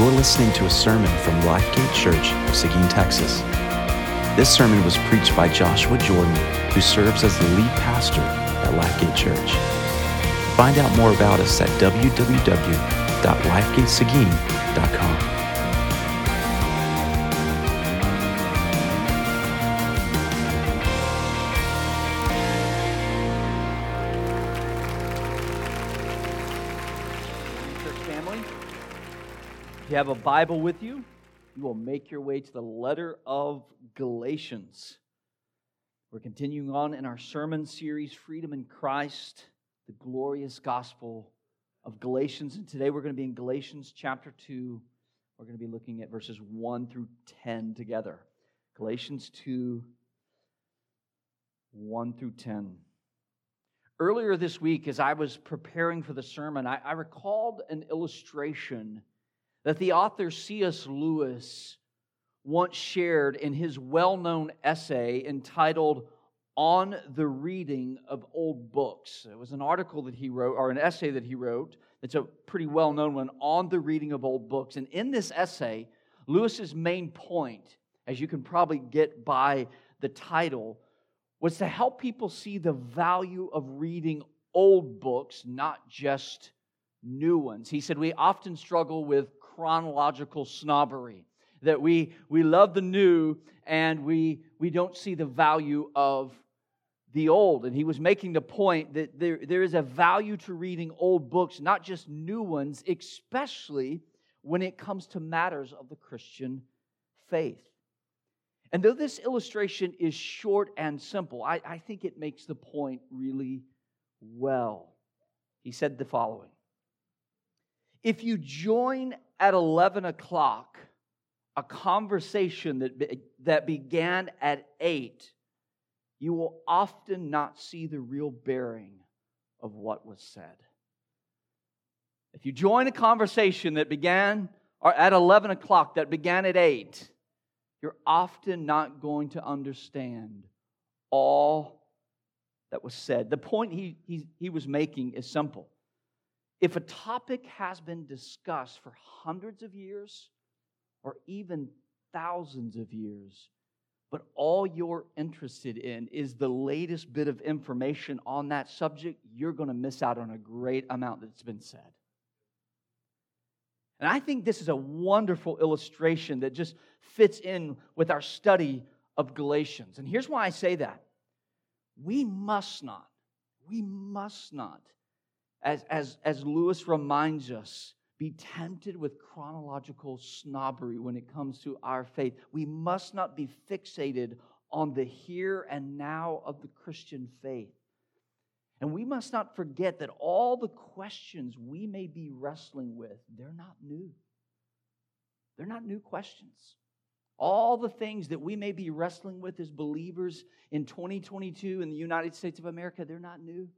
You're listening to a sermon from Lifegate Church of Seguin, Texas. This sermon was preached by Joshua Jordan, who serves as the lead pastor at Lifegate Church. Find out more about us at www.lifegateseguin.com. you have a Bible with you, you will make your way to the letter of Galatians. We're continuing on in our sermon series, Freedom in Christ, the glorious gospel of Galatians. And today we're going to be in Galatians chapter 2. We're going to be looking at verses 1 through 10 together. Galatians 2, 1 through 10. Earlier this week, as I was preparing for the sermon, I, I recalled an illustration that the author C.S. Lewis once shared in his well known essay entitled On the Reading of Old Books. It was an article that he wrote, or an essay that he wrote. It's a pretty well known one on the reading of old books. And in this essay, Lewis's main point, as you can probably get by the title, was to help people see the value of reading old books, not just new ones. He said, We often struggle with chronological snobbery, that we, we love the new and we, we don't see the value of the old. And he was making the point that there, there is a value to reading old books, not just new ones, especially when it comes to matters of the Christian faith. And though this illustration is short and simple, I, I, think it makes the point really well. He said the following If you join at 11 o'clock a conversation that, be, that began at 8, you will often not see the real bearing of what was said. If you join a conversation that began or at 11 o'clock that began at 8, you're often not going to understand all that was said. The point he, he, he was making is simple. If a topic has been discussed for hundreds of years or even thousands of years, but all you're interested in is the latest bit of information on that subject, you're going to miss out on a great amount that's been said. And I think this is a wonderful illustration that just fits in with our study of Galatians. And here's why I say that. We must not, we must not, as, as, as Lewis reminds us, be tempted with chronological snobbery when it comes to our faith. We must not be fixated on the here and now of the Christian faith. And we must not forget that all the questions we may be wrestling with, they're not new. They're not new questions. All the things that we may be wrestling with as believers in 2022 in the United States of America, they're not new.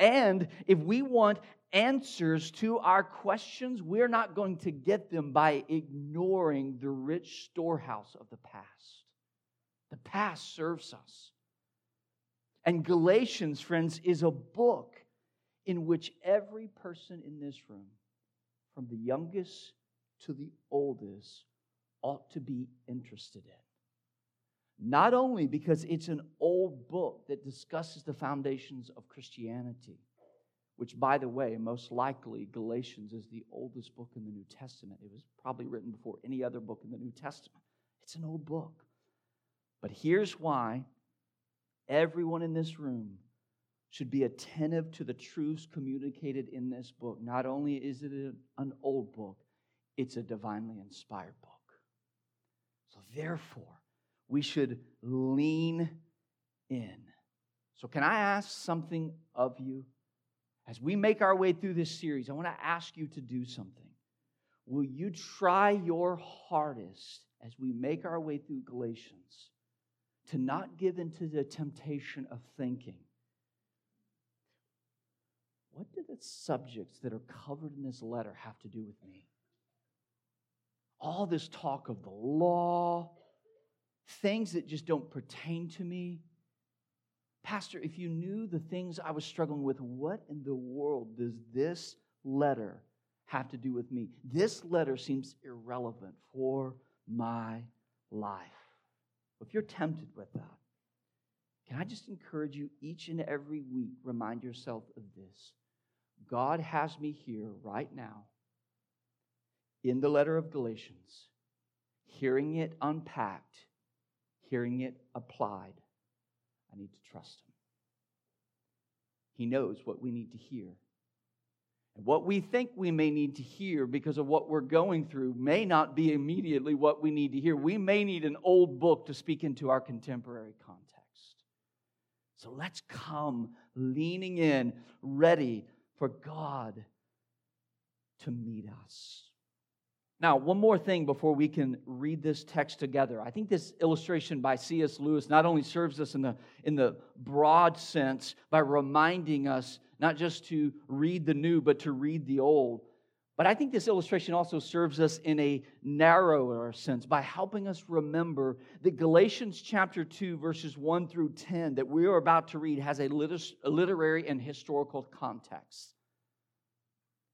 And if we want answers to our questions, we're not going to get them by ignoring the rich storehouse of the past. The past serves us. And Galatians, friends, is a book in which every person in this room, from the youngest to the oldest, ought to be interested in. Not only because it's an old book that discusses the foundations of Christianity, which, by the way, most likely Galatians is the oldest book in the New Testament. It was probably written before any other book in the New Testament. It's an old book. But here's why everyone in this room should be attentive to the truths communicated in this book. Not only is it an old book, it's a divinely inspired book. So, therefore, we should lean in. So, can I ask something of you? As we make our way through this series, I want to ask you to do something. Will you try your hardest as we make our way through Galatians to not give into the temptation of thinking, what do the subjects that are covered in this letter have to do with me? All this talk of the law, things that just don't pertain to me. Pastor, if you knew the things I was struggling with, what in the world does this letter have to do with me? This letter seems irrelevant for my life. If you're tempted with that, can I just encourage you each and every week, remind yourself of this? God has me here right now in the letter of Galatians, hearing it unpacked, hearing it applied. I need to trust Him. He knows what we need to hear. And what we think we may need to hear because of what we're going through may not be immediately what we need to hear. We may need an old book to speak into our contemporary context. So let's come leaning in, ready for God to meet us. Now, one more thing before we can read this text together. I think this illustration by C.S. Lewis not only serves us in the, in the broad sense by reminding us not just to read the new, but to read the old, but I think this illustration also serves us in a narrower sense by helping us remember that Galatians chapter 2, verses 1 through 10, that we are about to read, has a literary and historical context.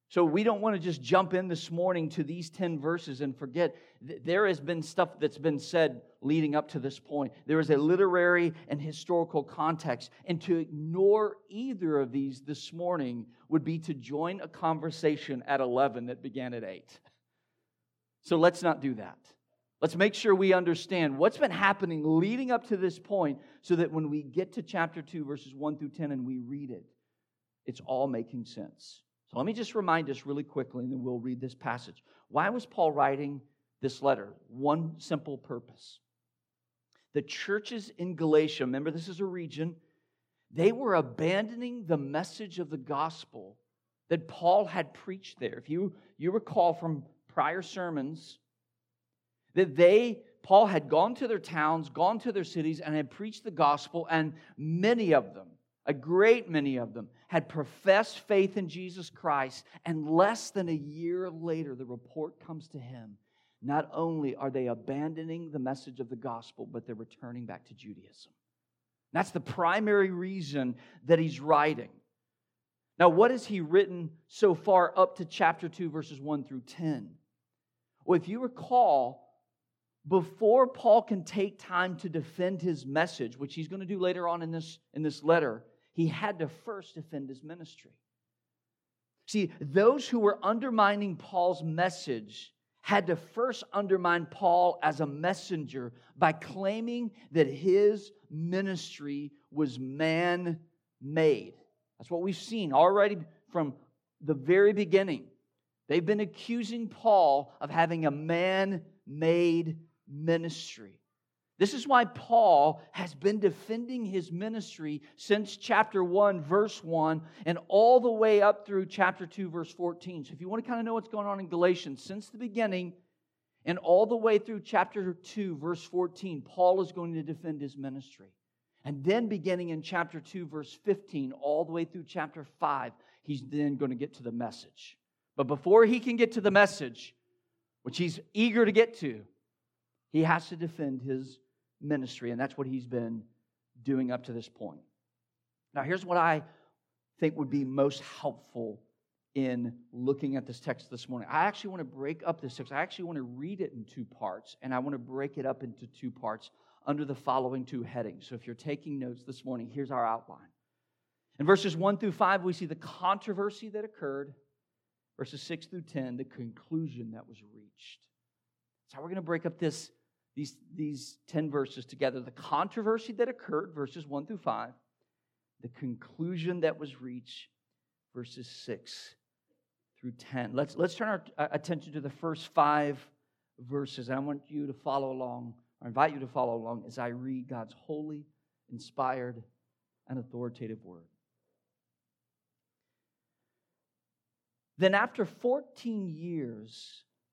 So we don't want to just jump in this morning to these 10 verses and forget there has been stuff that's been said leading up to this point. There is a literary and historical context. And to ignore either of these this morning would be to join a conversation at 11 that began at 8. So let's not do that. Let's make sure we understand what's been happening leading up to this point so that when we get to chapter 2, verses 1 through 10, and we read it, it's all making sense. So let me just remind us really quickly, and then we'll read this passage. Why was Paul writing this letter? One simple purpose. The churches in Galatia, remember this is a region, they were abandoning the message of the gospel that Paul had preached there. If you, you recall from prior sermons, that they, Paul had gone to their towns, gone to their cities, and had preached the gospel, and many of them, a great many of them, had professed faith in Jesus Christ, and less than a year later, the report comes to him. Not only are they abandoning the message of the gospel, but they're returning back to Judaism. That's the primary reason that he's writing. Now, what has he written so far up to chapter 2, verses 1 through 10? Well, if you recall, before Paul can take time to defend his message, which he's going to do later on in this, in this letter, he had to first defend his ministry. See, those who were undermining Paul's message had to first undermine Paul as a messenger by claiming that his ministry was man made. That's what we've seen already from the very beginning. They've been accusing Paul of having a man made ministry. This is why Paul has been defending his ministry since chapter 1, verse 1, and all the way up through chapter 2, verse 14. So if you want to kind of know what's going on in Galatians, since the beginning and all the way through chapter 2, verse 14, Paul is going to defend his ministry. And then beginning in chapter 2, verse 15, all the way through chapter 5, he's then going to get to the message. But before he can get to the message, which he's eager to get to, he has to defend his ministry, and that's what he's been doing up to this point. Now, here's what I think would be most helpful in looking at this text this morning. I actually want to break up this text. I actually want to read it in two parts, and I want to break it up into two parts under the following two headings. So if you're taking notes this morning, here's our outline. In verses 1 through 5, we see the controversy that occurred. Verses 6 through 10, the conclusion that was reached. That's how we're going to break up this these, these 10 verses together the controversy that occurred, verses 1 through 5, the conclusion that was reached, verses 6 through 10. Let's, let's turn our uh, attention to the first five verses. I want you to follow along, I invite you to follow along as I read God's holy, inspired, and authoritative word. Then, after 14 years,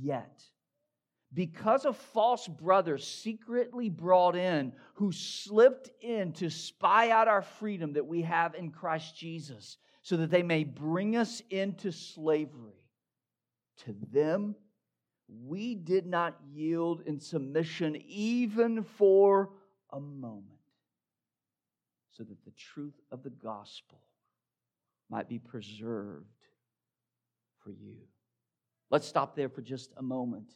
Yet, because of false brothers secretly brought in who slipped in to spy out our freedom that we have in Christ Jesus, so that they may bring us into slavery, to them we did not yield in submission even for a moment so that the truth of the gospel might be preserved for you. Let's stop there for just a moment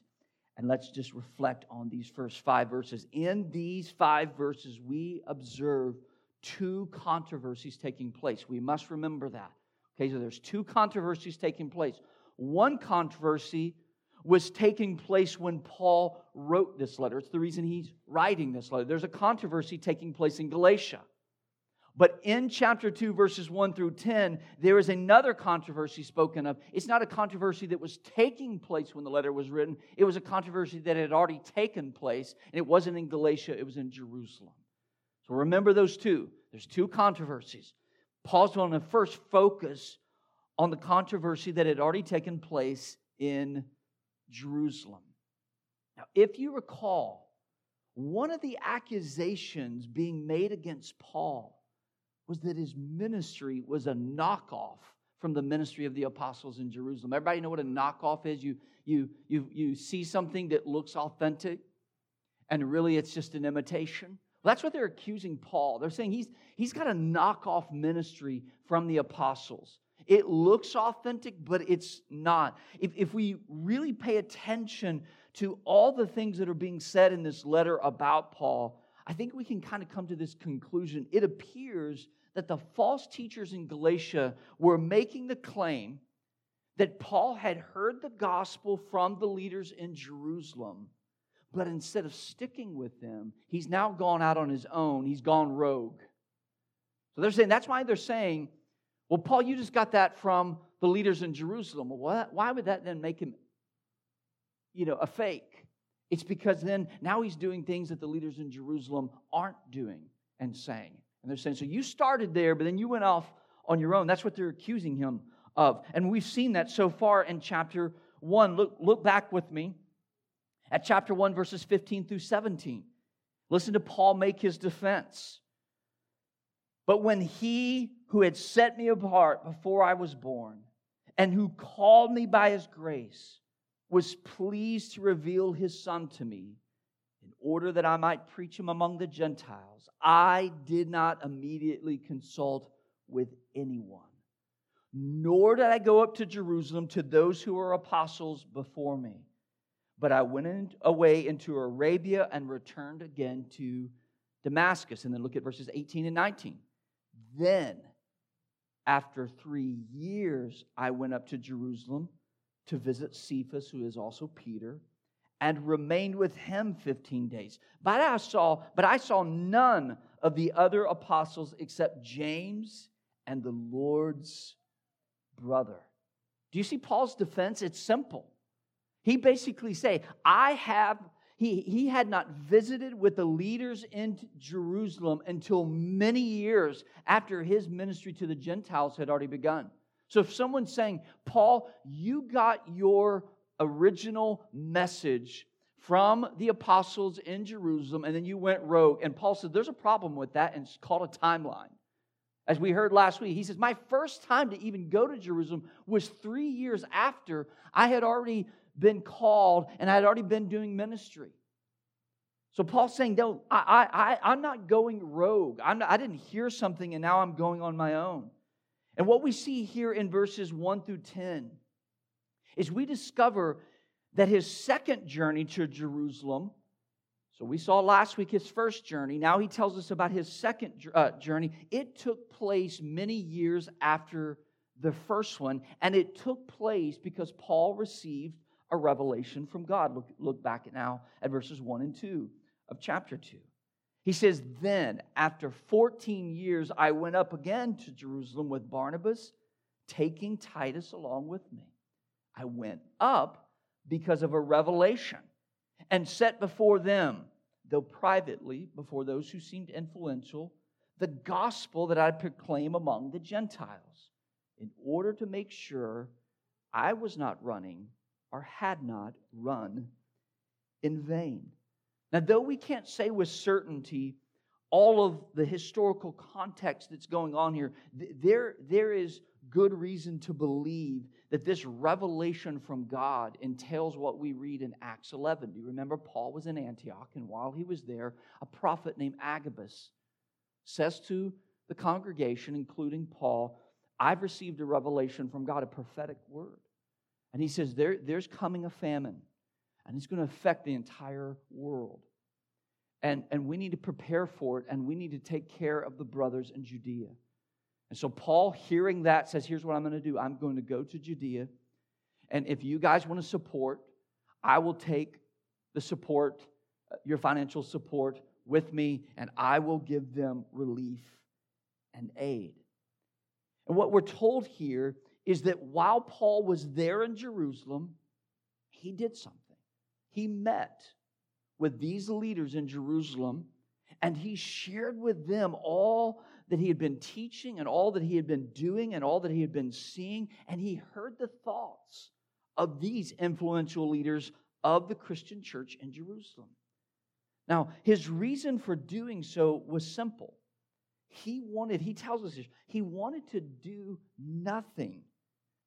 and let's just reflect on these first five verses. In these five verses, we observe two controversies taking place. We must remember that. Okay, so there's two controversies taking place. One controversy was taking place when Paul wrote this letter. It's the reason he's writing this letter. There's a controversy taking place in Galatia. But in chapter 2, verses 1 through 10, there is another controversy spoken of. It's not a controversy that was taking place when the letter was written, it was a controversy that had already taken place, and it wasn't in Galatia, it was in Jerusalem. So remember those two. There's two controversies. Paul's going to first focus on the controversy that had already taken place in Jerusalem. Now, if you recall, one of the accusations being made against Paul was that his ministry was a knockoff from the ministry of the apostles in Jerusalem. Everybody know what a knockoff is? You, you, you, you see something that looks authentic, and really it's just an imitation. Well, that's what they're accusing Paul. They're saying he's, he's got a knockoff ministry from the apostles. It looks authentic, but it's not. If, if we really pay attention to all the things that are being said in this letter about Paul, I think we can kind of come to this conclusion. It appears that the false teachers in Galatia were making the claim that Paul had heard the gospel from the leaders in Jerusalem, but instead of sticking with them, he's now gone out on his own. He's gone rogue. So they're saying that's why they're saying, well, Paul, you just got that from the leaders in Jerusalem. Well, why would that then make him, you know, a fake? It's because then now he's doing things that the leaders in Jerusalem aren't doing and saying. And they're saying, so you started there, but then you went off on your own. That's what they're accusing him of. And we've seen that so far in chapter 1. Look, look back with me at chapter 1, verses 15 through 17. Listen to Paul make his defense. But when he who had set me apart before I was born and who called me by his grace was pleased to reveal his son to me in order that I might preach him among the Gentiles, I did not immediately consult with anyone, nor did I go up to Jerusalem to those who were apostles before me. But I went in, away into Arabia and returned again to Damascus. And then look at verses 18 and 19. Then, after three years, I went up to Jerusalem to visit Cephas, who is also Peter, and remained with him 15 days. But I saw, but I saw none of the other apostles except James and the Lord's brother. Do you see Paul's defense? It's simple. He basically say, I have he, he had not visited with the leaders in Jerusalem until many years after his ministry to the Gentiles had already begun. So if someone's saying, Paul, you got your original message from the apostles in Jerusalem and then you went rogue, and Paul said, there's a problem with that, and it's called a timeline. As we heard last week, he says, My first time to even go to Jerusalem was three years after I had already been called and I had already been doing ministry. So Paul's saying, No, I, I, I'm not going rogue. I'm not, I didn't hear something and now I'm going on my own. And what we see here in verses 1 through 10 is we discover that his second journey to Jerusalem, so we saw last week his first journey, now he tells us about his second uh, journey. It took place many years after the first one, and it took place because Paul received a revelation from God. Look, look back now at verses 1 and 2 of chapter 2. He says, Then, after 14 years, I went up again to Jerusalem with Barnabas, taking Titus along with me. I went up because of a revelation and set before them, though privately, before those who seemed influential, the gospel that I'd proclaim among the Gentiles in order to make sure I was not running or had not run in vain. Now, though we can't say with certainty all of the historical context that's going on here, there, there is good reason to believe that this revelation from God entails what we read in Acts 11. Do you remember Paul was in Antioch, and while he was there, a prophet named Agabus says to the congregation, including Paul, I've received a revelation from God, a prophetic word. And he says, there, There's coming a famine, and it's going to affect the entire world. And, and we need to prepare for it, and we need to take care of the brothers in Judea. And so, Paul, hearing that, says, Here's what I'm going to do I'm going to go to Judea. And if you guys want to support, I will take the support, uh, your financial support, with me, and I will give them relief and aid. And what we're told here is that while Paul was there in Jerusalem, he did something. He met with these leaders in Jerusalem and he shared with them all that he had been teaching and all that he had been doing and all that he had been seeing. And he heard the thoughts of these influential leaders of the Christian church in Jerusalem. Now, his reason for doing so was simple. He wanted, he tells us this, he wanted to do nothing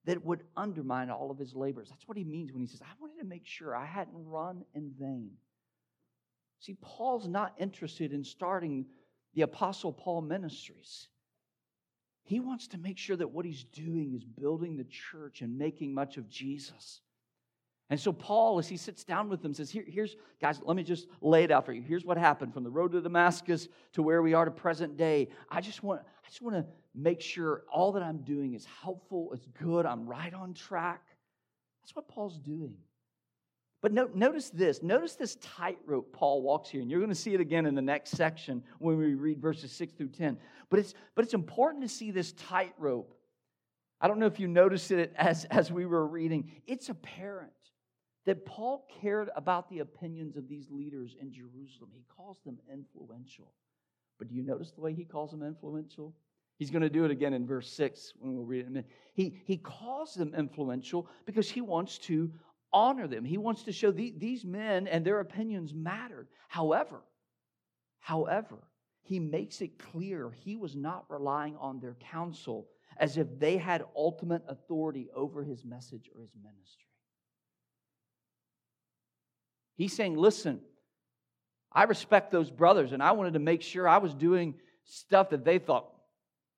that would undermine all of his labors. That's what he means when he says, I wanted to make sure I hadn't run in vain. See, Paul's not interested in starting the Apostle Paul ministries. He wants to make sure that what he's doing is building the church and making much of Jesus. And so Paul, as he sits down with them, says, Here, here's, guys, let me just lay it out for you. Here's what happened from the road to Damascus to where we are to present day. I just want, I just want to make sure all that I'm doing is helpful, it's good, I'm right on track. That's what Paul's doing. But no, notice this. Notice this tightrope Paul walks here. And you're going to see it again in the next section when we read verses 6 through 10. But it's, but it's important to see this tightrope. I don't know if you noticed it as, as we were reading. It's apparent that Paul cared about the opinions of these leaders in Jerusalem. He calls them influential. But do you notice the way he calls them influential? He's going to do it again in verse 6 when we'll read it in a minute. He, he calls them influential because he wants to honor them. He wants to show the, these men and their opinions mattered. However, however, he makes it clear he was not relying on their counsel as if they had ultimate authority over his message or his ministry. He's saying, listen, I respect those brothers, and I wanted to make sure I was doing stuff that they thought,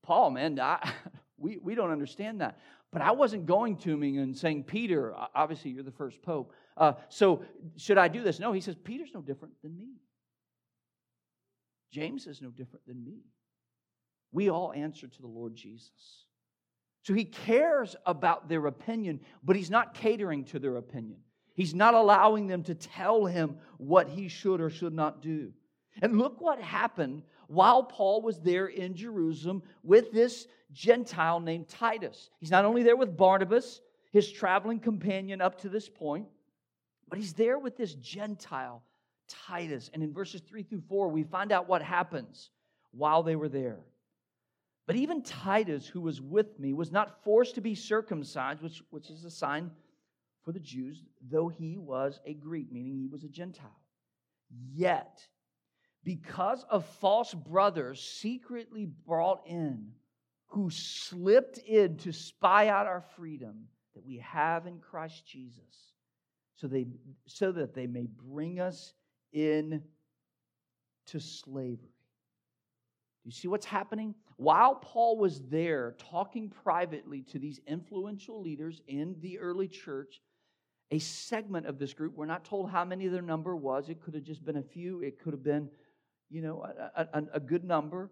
Paul, man, I, we, we don't understand that. But I wasn't going to me and saying, Peter, obviously you're the first pope. Uh, so should I do this? No, he says, Peter's no different than me. James is no different than me. We all answer to the Lord Jesus. So he cares about their opinion, but he's not catering to their opinion. He's not allowing them to tell him what he should or should not do. And look what happened while Paul was there in Jerusalem with this Gentile named Titus. He's not only there with Barnabas, his traveling companion up to this point, but he's there with this Gentile, Titus. And in verses 3 through 4, we find out what happens while they were there. But even Titus, who was with me, was not forced to be circumcised, which, which is a sign for the Jews, though he was a Greek, meaning he was a Gentile. Yet, because of false brothers secretly brought in, who slipped in to spy out our freedom that we have in Christ Jesus, so, they, so that they may bring us in to slavery. You see what's happening? While Paul was there talking privately to these influential leaders in the early church, a segment of this group, we're not told how many their number was. It could have just been a few, it could have been, you know, a, a, a good number.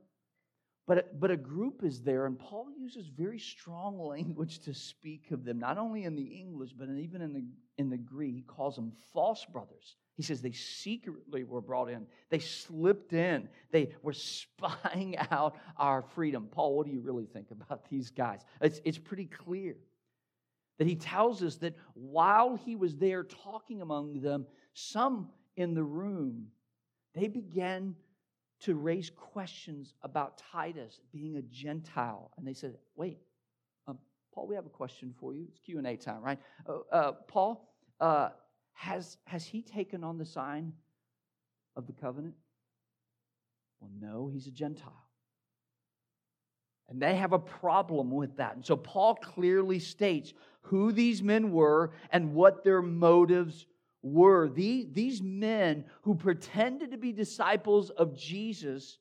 But, but a group is there, and Paul uses very strong language to speak of them, not only in the English, but even in the, in the Greek. He calls them false brothers. He says they secretly were brought in, they slipped in, they were spying out our freedom. Paul, what do you really think about these guys? It's, it's pretty clear that he tells us that while he was there talking among them, some in the room, they began to raise questions about Titus being a Gentile. And they said, wait, um, Paul, we have a question for you. It's Q&A time, right? Uh, uh, Paul, uh, has, has he taken on the sign of the covenant? Well, no, he's a Gentile. And they have a problem with that. And so Paul clearly states who these men were and what their motives were. These men who pretended to be disciples of Jesus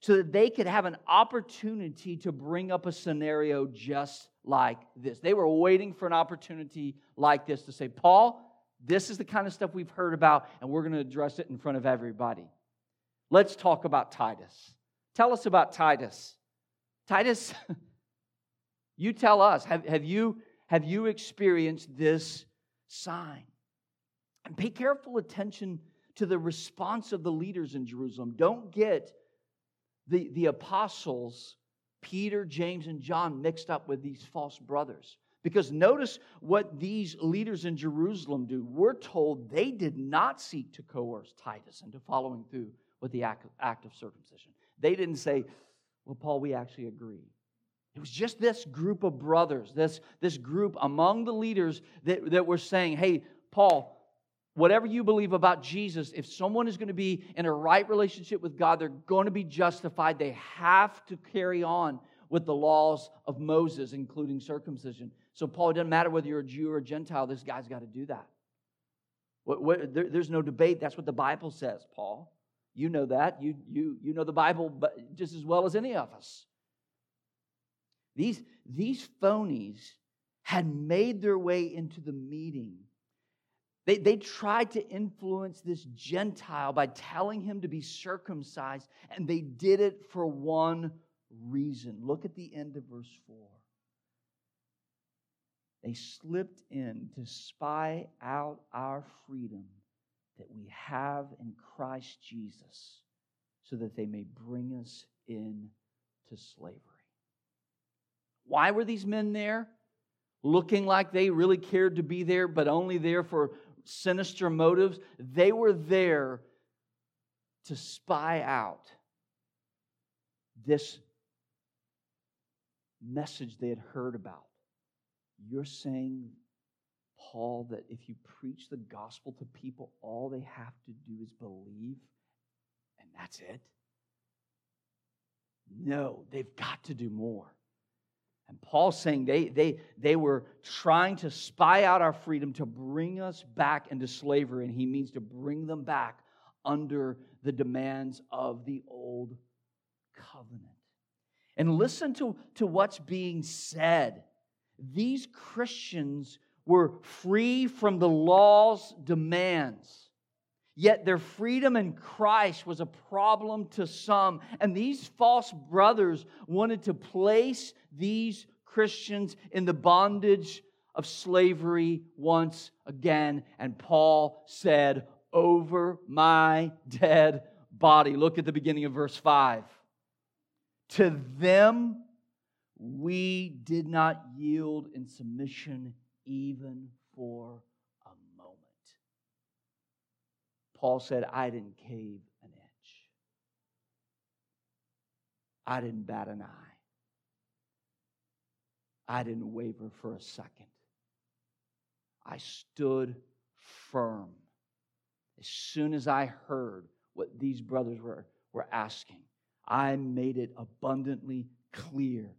so that they could have an opportunity to bring up a scenario just like this. They were waiting for an opportunity like this to say, Paul, this is the kind of stuff we've heard about, and we're going to address it in front of everybody. Let's talk about Titus. Tell us about Titus. Titus, you tell us, have, have, you, have you experienced this sign? And pay careful attention to the response of the leaders in Jerusalem. Don't get the, the apostles, Peter, James, and John, mixed up with these false brothers. Because notice what these leaders in Jerusalem do. We're told they did not seek to coerce Titus into following through with the act act of circumcision. They didn't say, Well, Paul, we actually agree. It was just this group of brothers, this, this group among the leaders that, that were saying, Hey, Paul, whatever you believe about Jesus, if someone is going to be in a right relationship with God, they're going to be justified. They have to carry on with the laws of Moses, including circumcision. So, Paul, it doesn't matter whether you're a Jew or a Gentile, this guy's got to do that. What, what, there, there's no debate. That's what the Bible says, Paul. You know that. You, you, you know the Bible just as well as any of us. These, these phonies had made their way into the meeting they, they tried to influence this Gentile by telling him to be circumcised, and they did it for one reason. Look at the end of verse 4. They slipped in to spy out our freedom that we have in Christ Jesus so that they may bring us in to slavery. Why were these men there? Looking like they really cared to be there, but only there for sinister motives. They were there to spy out this message they had heard about. You're saying, Paul, that if you preach the gospel to people, all they have to do is believe, and that's it? No, they've got to do more. And Paul's saying they, they, they were trying to spy out our freedom to bring us back into slavery, and he means to bring them back under the demands of the old covenant. And listen to, to what's being said. These Christians were free from the law's demands. Yet their freedom in Christ was a problem to some. And these false brothers wanted to place these Christians in the bondage of slavery once again. And Paul said, Over my dead body. Look at the beginning of verse 5. To them we did not yield in submission even for a moment. Paul said, I didn't cave an inch. I didn't bat an eye. I didn't waver for a second. I stood firm. As soon as I heard what these brothers were, were asking, I made it abundantly clear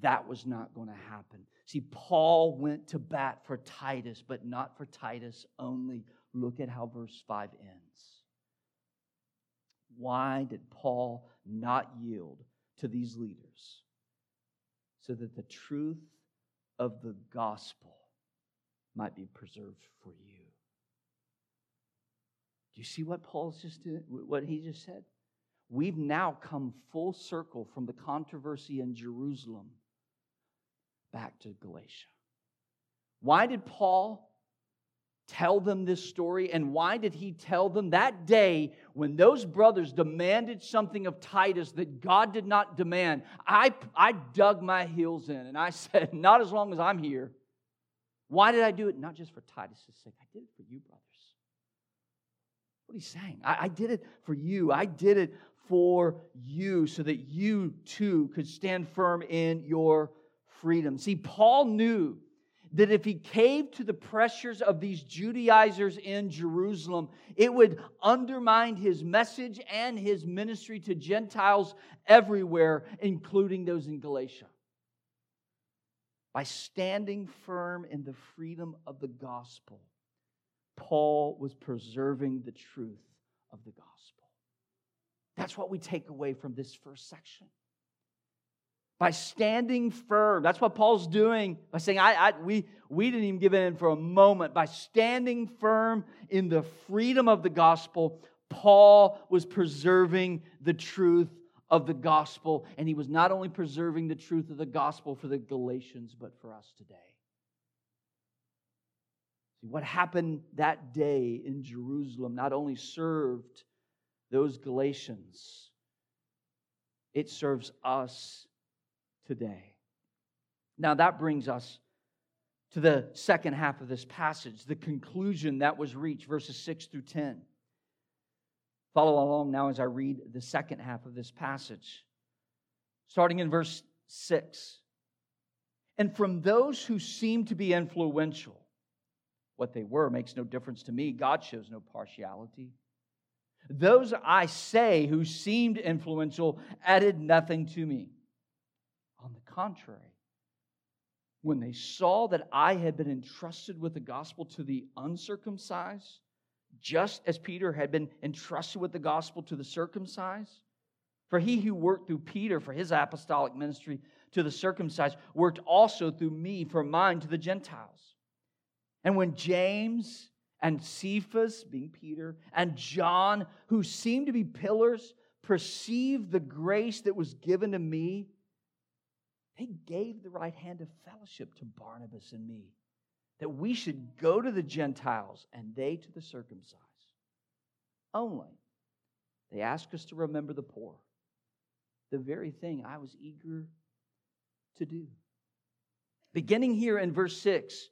that was not going to happen. See, Paul went to bat for Titus, but not for Titus only. Look at how verse 5 ends. Why did Paul not yield to these leaders? So that the truth of the gospel might be preserved for you. Do you see what Paul's just did, what he just said? We've now come full circle from the controversy in Jerusalem back to Galatia. Why did Paul tell them this story? And why did he tell them that day when those brothers demanded something of Titus that God did not demand? I, I dug my heels in and I said, Not as long as I'm here. Why did I do it? Not just for Titus' sake, I did it for you, brothers. What he's saying, I, I did it for you, I did it for you so that you too could stand firm in your freedom. See, Paul knew that if he caved to the pressures of these Judaizers in Jerusalem, it would undermine his message and his ministry to Gentiles everywhere, including those in Galatia. By standing firm in the freedom of the gospel, Paul was preserving the truth of the gospel. That's what we take away from this first section by standing firm. That's what Paul's doing by saying, I, I, we, we didn't even give in for a moment. By standing firm in the freedom of the gospel, Paul was preserving the truth of the gospel. And he was not only preserving the truth of the gospel for the Galatians, but for us today. What happened that day in Jerusalem not only served those Galatians, it serves us today. Now, that brings us to the second half of this passage, the conclusion that was reached, verses 6 through 10. Follow along now as I read the second half of this passage, starting in verse 6. And from those who seem to be influential, what they were makes no difference to me. God shows no partiality. Those I say who seemed influential added nothing to me. Contrary, when they saw that I had been entrusted with the gospel to the uncircumcised, just as Peter had been entrusted with the gospel to the circumcised, for he who worked through Peter for his apostolic ministry to the circumcised worked also through me for mine to the Gentiles. And when James and Cephas, being Peter, and John, who seemed to be pillars, perceived the grace that was given to me, they gave the right hand of fellowship to Barnabas and me, that we should go to the Gentiles and they to the circumcised. Only they asked us to remember the poor, the very thing I was eager to do. Beginning here in verse 6,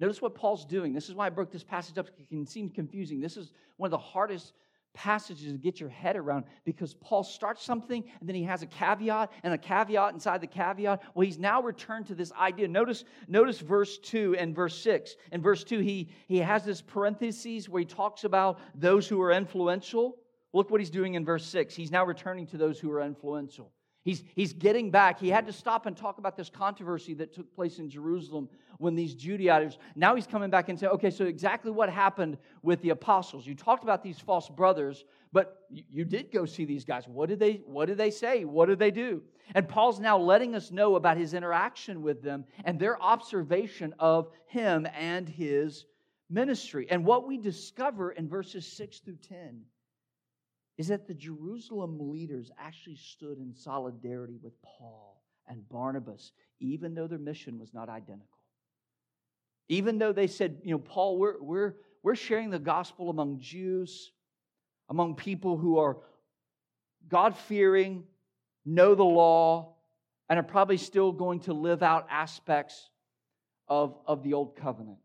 notice what Paul's doing. This is why I broke this passage up. It can seem confusing. This is one of the hardest passages to get your head around because Paul starts something and then he has a caveat and a caveat inside the caveat. Well, he's now returned to this idea. Notice, notice verse 2 and verse 6. In verse 2, he, he has this parentheses where he talks about those who are influential. Look what he's doing in verse 6. He's now returning to those who are influential. He's, he's getting back. He had to stop and talk about this controversy that took place in Jerusalem when these Judaizers, now he's coming back and saying, okay, so exactly what happened with the apostles. You talked about these false brothers, but you, did go see these guys. What did, they, what did they say? What did they do? And Paul's now letting us know about his interaction with them and their observation of him and his ministry. And what we discover in verses 6 through 10 is that the Jerusalem leaders actually stood in solidarity with Paul and Barnabas, even though their mission was not identical. Even though they said, you know, Paul, we're, we're, we're sharing the gospel among Jews, among people who are God fearing, know the law, and are probably still going to live out aspects of, of the old covenant.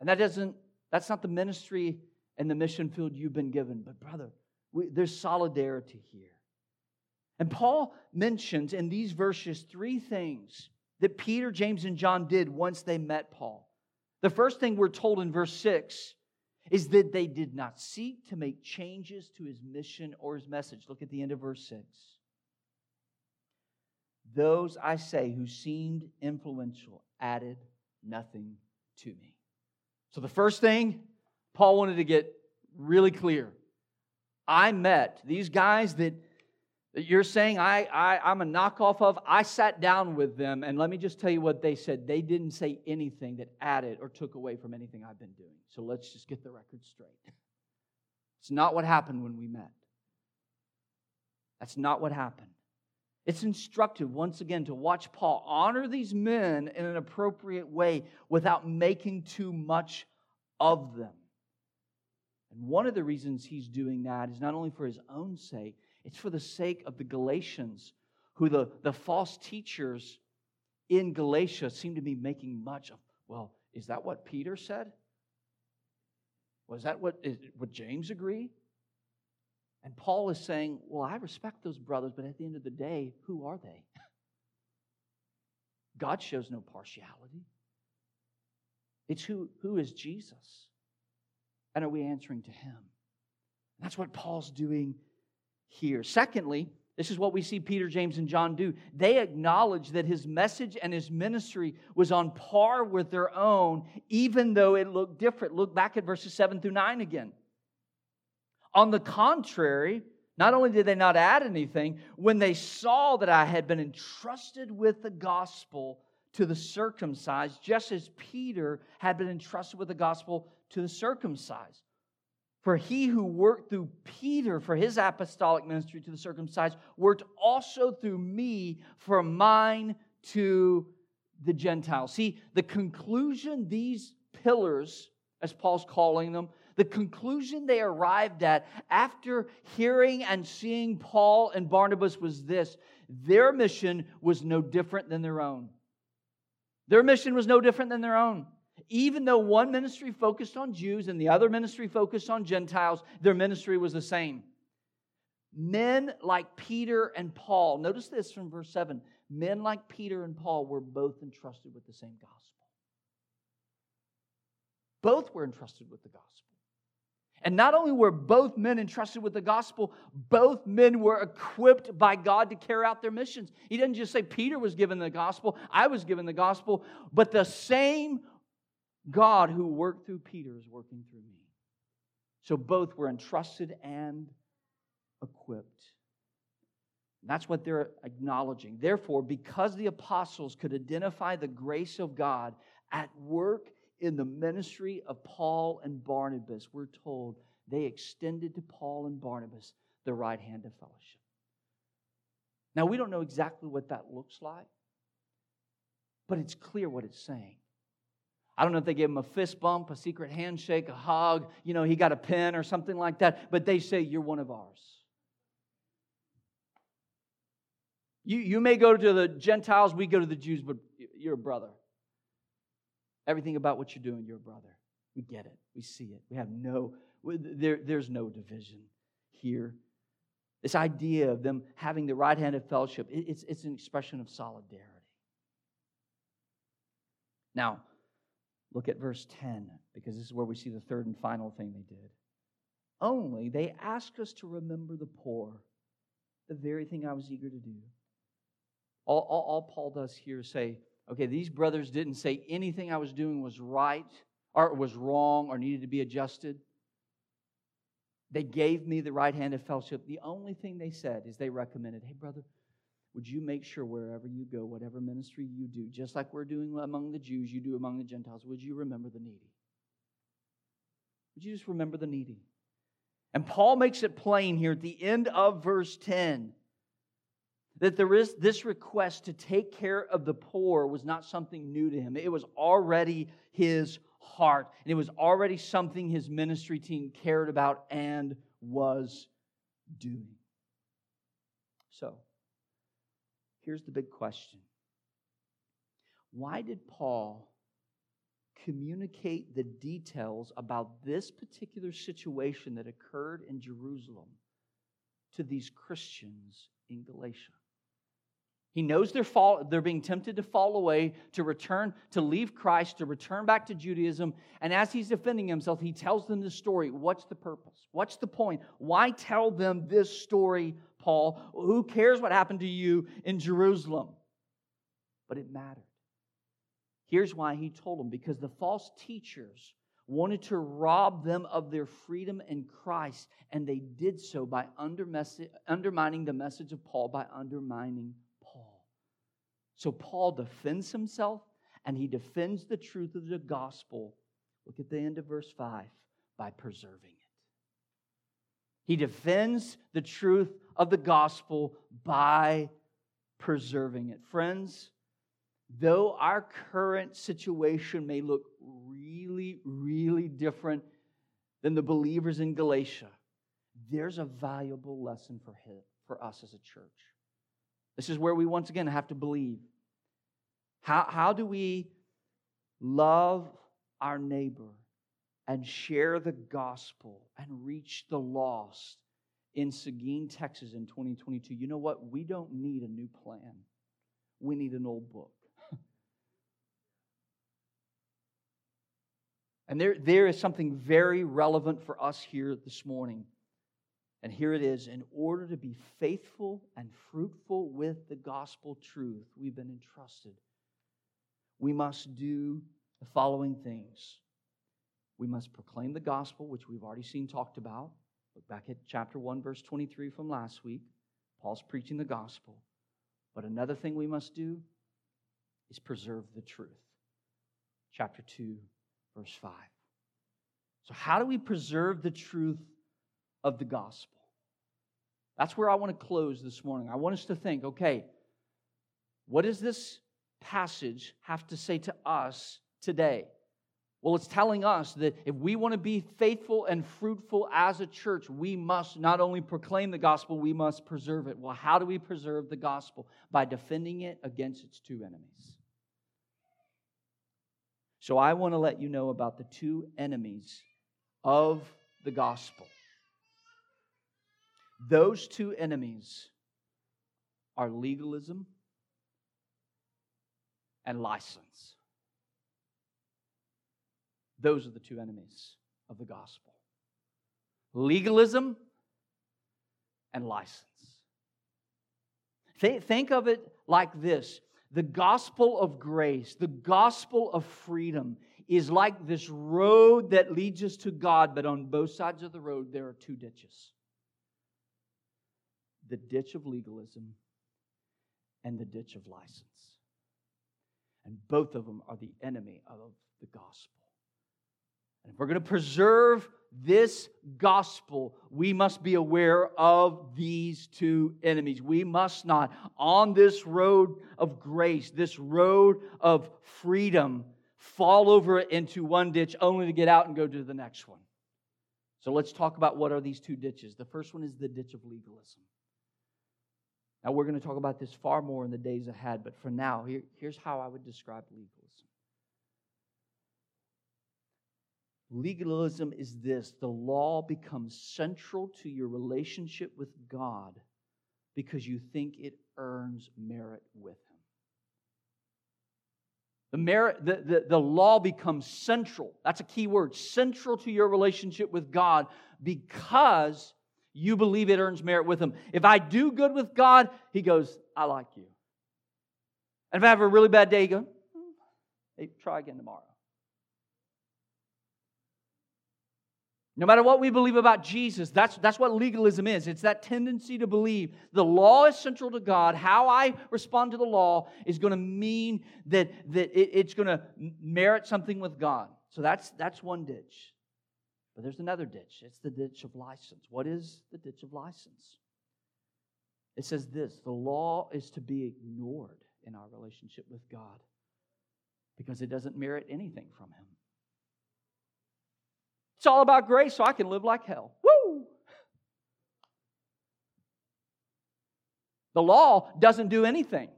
And that doesn't, that's not the ministry and the mission field you've been given. But, brother, we, there's solidarity here. And Paul mentions in these verses three things that Peter, James, and John did once they met Paul. The first thing we're told in verse 6 is that they did not seek to make changes to his mission or his message. Look at the end of verse 6. Those, I say, who seemed influential added nothing to me. So the first thing Paul wanted to get really clear I met, these guys that, that you're saying I, I, I'm a knockoff of, I sat down with them, and let me just tell you what they said. They didn't say anything that added or took away from anything I've been doing. So let's just get the record straight. It's not what happened when we met. That's not what happened. It's instructive, once again, to watch Paul honor these men in an appropriate way without making too much of them. And one of the reasons he's doing that is not only for his own sake, it's for the sake of the Galatians, who the, the false teachers in Galatia seem to be making much of. Well, is that what Peter said? Was that what, would James agree? And Paul is saying, Well, I respect those brothers, but at the end of the day, who are they? God shows no partiality. It's who, who is Jesus? And are we answering to him? That's what Paul's doing here. Secondly, this is what we see Peter, James, and John do. They acknowledge that his message and his ministry was on par with their own, even though it looked different. Look back at verses 7 through 9 again. On the contrary, not only did they not add anything, when they saw that I had been entrusted with the gospel to the circumcised, just as Peter had been entrusted with the gospel to the circumcised. For he who worked through Peter for his apostolic ministry to the circumcised worked also through me for mine to the Gentiles. See, the conclusion these pillars, as Paul's calling them, the conclusion they arrived at after hearing and seeing Paul and Barnabas was this their mission was no different than their own. Their mission was no different than their own. Even though one ministry focused on Jews and the other ministry focused on Gentiles, their ministry was the same. Men like Peter and Paul, notice this from verse 7 men like Peter and Paul were both entrusted with the same gospel. Both were entrusted with the gospel. And not only were both men entrusted with the gospel, both men were equipped by God to carry out their missions. He didn't just say Peter was given the gospel, I was given the gospel, but the same God who worked through Peter is working through me. So both were entrusted and equipped. That's what they're acknowledging. Therefore, because the apostles could identify the grace of God at work in the ministry of Paul and Barnabas, we're told they extended to Paul and Barnabas the right hand of fellowship. Now, we don't know exactly what that looks like, but it's clear what it's saying. I don't know if they gave him a fist bump, a secret handshake, a hug, you know, he got a pen or something like that, but they say, You're one of ours. You, you may go to the Gentiles, we go to the Jews, but you're a brother. Everything about what you're doing, you're a brother. We get it. We see it. We have no, there, there's no division here. This idea of them having the right hand of fellowship, it's, it's an expression of solidarity. Now, look at verse 10, because this is where we see the third and final thing they did. Only they ask us to remember the poor, the very thing I was eager to do. All, all, all Paul does here is say, Okay, these brothers didn't say anything I was doing was right or was wrong or needed to be adjusted. They gave me the right hand of fellowship. The only thing they said is they recommended, hey, brother, would you make sure wherever you go, whatever ministry you do, just like we're doing among the Jews, you do among the Gentiles, would you remember the needy? Would you just remember the needy? And Paul makes it plain here at the end of verse 10 that there is this request to take care of the poor was not something new to him. It was already his heart, and it was already something his ministry team cared about and was doing. So, here's the big question Why did Paul communicate the details about this particular situation that occurred in Jerusalem to these Christians in Galatia? He knows they're, fall, they're being tempted to fall away, to return, to leave Christ, to return back to Judaism. And as he's defending himself, he tells them the story. What's the purpose? What's the point? Why tell them this story, Paul? Who cares what happened to you in Jerusalem? But it mattered. Here's why he told them because the false teachers wanted to rob them of their freedom in Christ, and they did so by undermining the message of Paul, by undermining Paul. so Paul defends himself and he defends the truth of the gospel. Look at the end of verse 5 by preserving it. He defends the truth of the gospel by preserving it. Friends, though our current situation may look really, really different than the believers in Galatia, there's a valuable lesson for, him, for us as a church. This is where we once again have to believe how, how do we love our neighbor and share the gospel and reach the lost in Seguin, Texas in 2022, you know what? We don't need a new plan. We need an old book. and there, there is something very relevant for us here this morning. And here it is in order to be faithful and fruitful with the gospel truth we've been entrusted, we must do the following things. We must proclaim the gospel, which we've already seen talked about. Look back at chapter 1, verse 23 from last week. Paul's preaching the gospel. But another thing we must do is preserve the truth. Chapter 2, verse 5. So, how do we preserve the truth of the gospel? That's where I want to close this morning. I want us to think okay, what does this passage have to say to us today? Well, it's telling us that if we want to be faithful and fruitful as a church, we must not only proclaim the gospel, we must preserve it. Well, how do we preserve the gospel? By defending it against its two enemies. So I want to let you know about the two enemies of the gospel. Those two enemies are legalism and license. Those are the two enemies of the gospel legalism and license. Think of it like this the gospel of grace, the gospel of freedom, is like this road that leads us to God, but on both sides of the road, there are two ditches the ditch of legalism and the ditch of license. And both of them are the enemy of the gospel. And if we're going to preserve this gospel, we must be aware of these two enemies. We must not, on this road of grace, this road of freedom, fall over into one ditch only to get out and go to the next one. So let's talk about what are these two ditches. The first one is the ditch of legalism. Now, we're going to talk about this far more in the days ahead, but for now, here, here's how I would describe legalism Legalism is this the law becomes central to your relationship with God because you think it earns merit with Him. The, merit, the, the, the law becomes central. That's a key word central to your relationship with God because you believe it earns merit with Him. If I do good with God, He goes, I like you. And if I have a really bad day, He goes, hmm, hey, try again tomorrow. No matter what we believe about Jesus, that's, that's what legalism is. It's that tendency to believe the law is central to God. How I respond to the law is going to mean that, that it, it's going to merit something with God. So that's, that's one ditch. But there's another ditch. It's the ditch of license. What is the ditch of license? It says this the law is to be ignored in our relationship with God because it doesn't merit anything from Him. It's all about grace, so I can live like hell. Woo! The law doesn't do anything.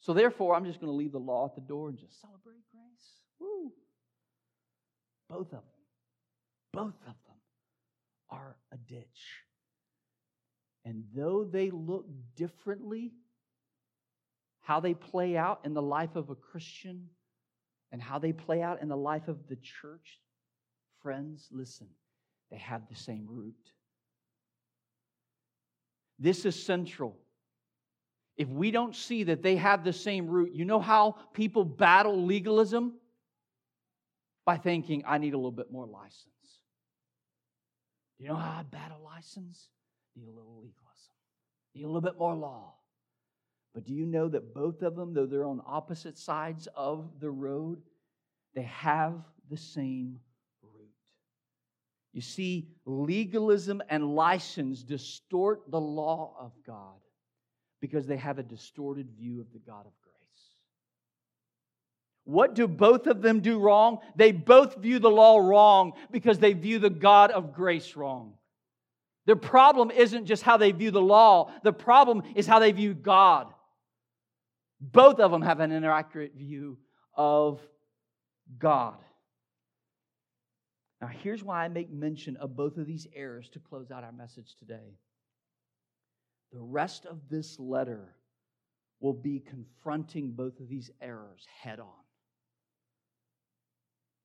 So therefore, I'm just going to leave the law at the door and just celebrate grace. Woo! Both of them, both of them are a ditch. And though they look differently, how they play out in the life of a Christian and how they play out in the life of the church, friends, listen, they have the same root. This is central. If we don't see that they have the same root, you know how people battle legalism? By thinking, I need a little bit more license. You know how I battle license? Need a little legalism, need a little bit more law. But do you know that both of them, though they're on opposite sides of the road, they have the same root? You see, legalism and license distort the law of God because they have a distorted view of the God of grace. What do both of them do wrong? They both view the law wrong because they view the God of grace wrong. Their problem isn't just how they view the law, the problem is how they view God. Both of them have an inaccurate view of God. Now, here's why I make mention of both of these errors to close out our message today. The rest of this letter will be confronting both of these errors head on.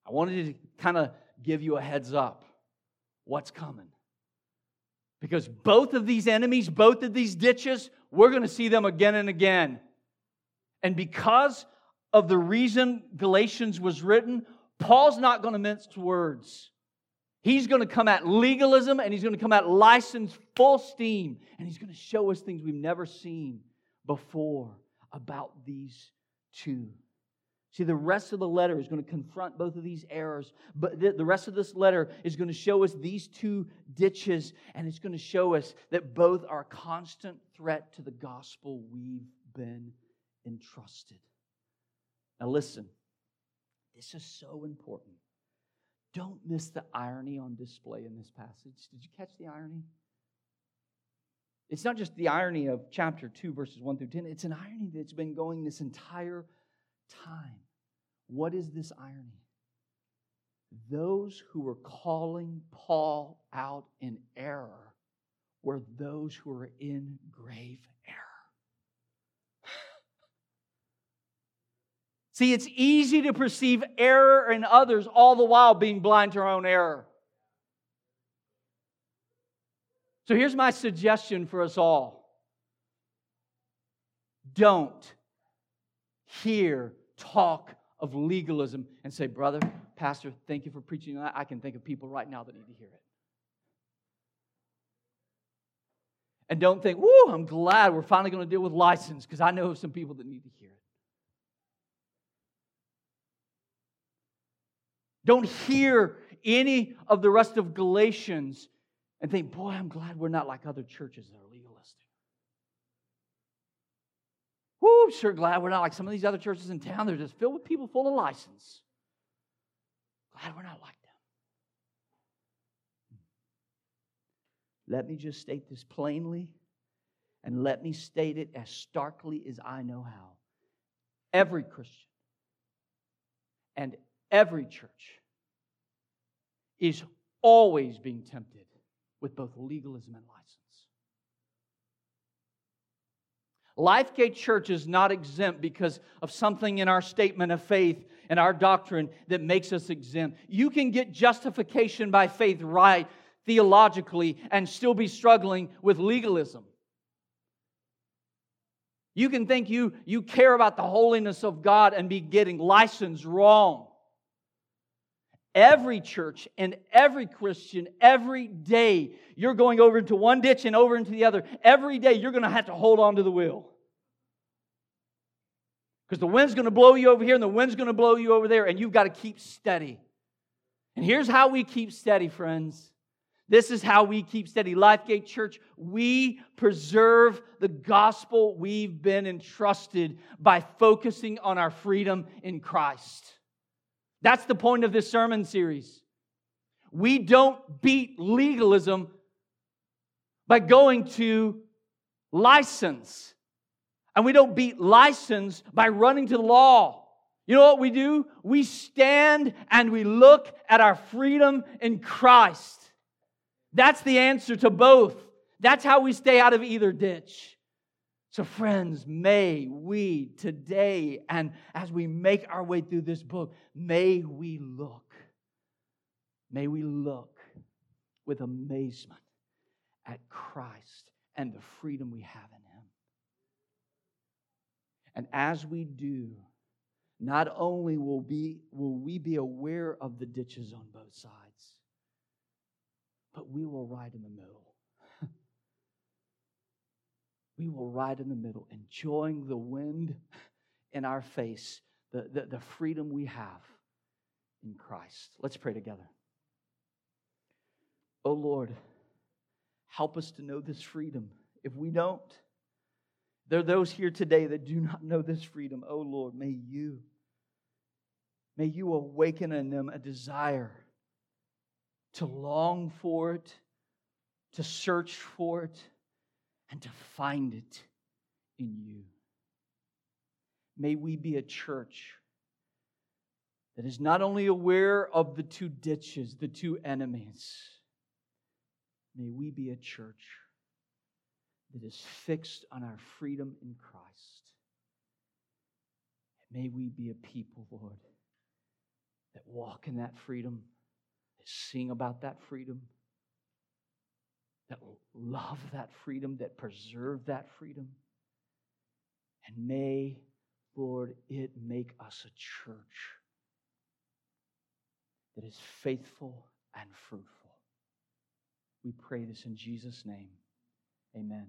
I wanted to kind of give you a heads up what's coming. Because both of these enemies, both of these ditches, we're going to see them again and again. And because of the reason Galatians was written, Paul's not going to mince words. He's going to come at legalism and he's going to come at license full steam. And he's going to show us things we've never seen before about these two. See, the rest of the letter is going to confront both of these errors, but the rest of this letter is going to show us these two ditches, and it's going to show us that both are a constant threat to the gospel we've been entrusted. Now, listen, this is so important. Don't miss the irony on display in this passage. Did you catch the irony? It's not just the irony of chapter 2, verses 1 through 10, it's an irony that's been going this entire time. What is this irony? Those who were calling Paul out in error were those who were in grave error. See, it's easy to perceive error in others, all the while being blind to our own error. So here's my suggestion for us all don't hear talk of legalism and say, Brother, Pastor, thank you for preaching that. I can think of people right now that need to hear it. And don't think, whoo, I'm glad we're finally going to deal with license because I know of some people that need to hear it. Don't hear any of the rest of Galatians and think, boy, I'm glad we're not like other churches that are legalistic. Whoo, sure glad we're not like some of these other churches in town. They're just filled with people full of license. Glad we're not like them. Let me just state this plainly, and let me state it as starkly as I know how. Every Christian and every church is always being tempted with both legalism and license. Lifegate Church is not exempt because of something in our statement of faith and our doctrine that makes us exempt. You can get justification by faith right theologically and still be struggling with legalism. You can think you, you care about the holiness of God and be getting license wrong. Every church and every Christian, every day, you're going over into one ditch and over into the other. Every day, you're going to have to hold on to the wheel. Because the wind's going to blow you over here and the wind's going to blow you over there, and you've got to keep steady. And here's how we keep steady, friends. This is how we keep steady. Lifegate Church, we preserve the gospel we've been entrusted by focusing on our freedom in Christ. That's the point of this sermon series. We don't beat legalism by going to license. And we don't beat license by running to the law. You know what we do? We stand and we look at our freedom in Christ. That's the answer to both. That's how we stay out of either ditch. So, friends, may we today, and as we make our way through this book, may we look, may we look with amazement at Christ and the freedom we have in Him. And as we do, not only will, be, will we be aware of the ditches on both sides, but we will ride in the middle we will ride in the middle, enjoying the wind in our face, the, the, the freedom we have in Christ. Let's pray together. Oh Lord, help us to know this freedom. If we don't, there are those here today that do not know this freedom. Oh Lord, may you, may you awaken in them a desire to long for it, to search for it and to find it in you. May we be a church that is not only aware of the two ditches, the two enemies. May we be a church that is fixed on our freedom in Christ. May we be a people, Lord, that walk in that freedom, that sing about that freedom, that love that freedom, that preserve that freedom. And may, Lord, it make us a church that is faithful and fruitful. We pray this in Jesus' name. Amen.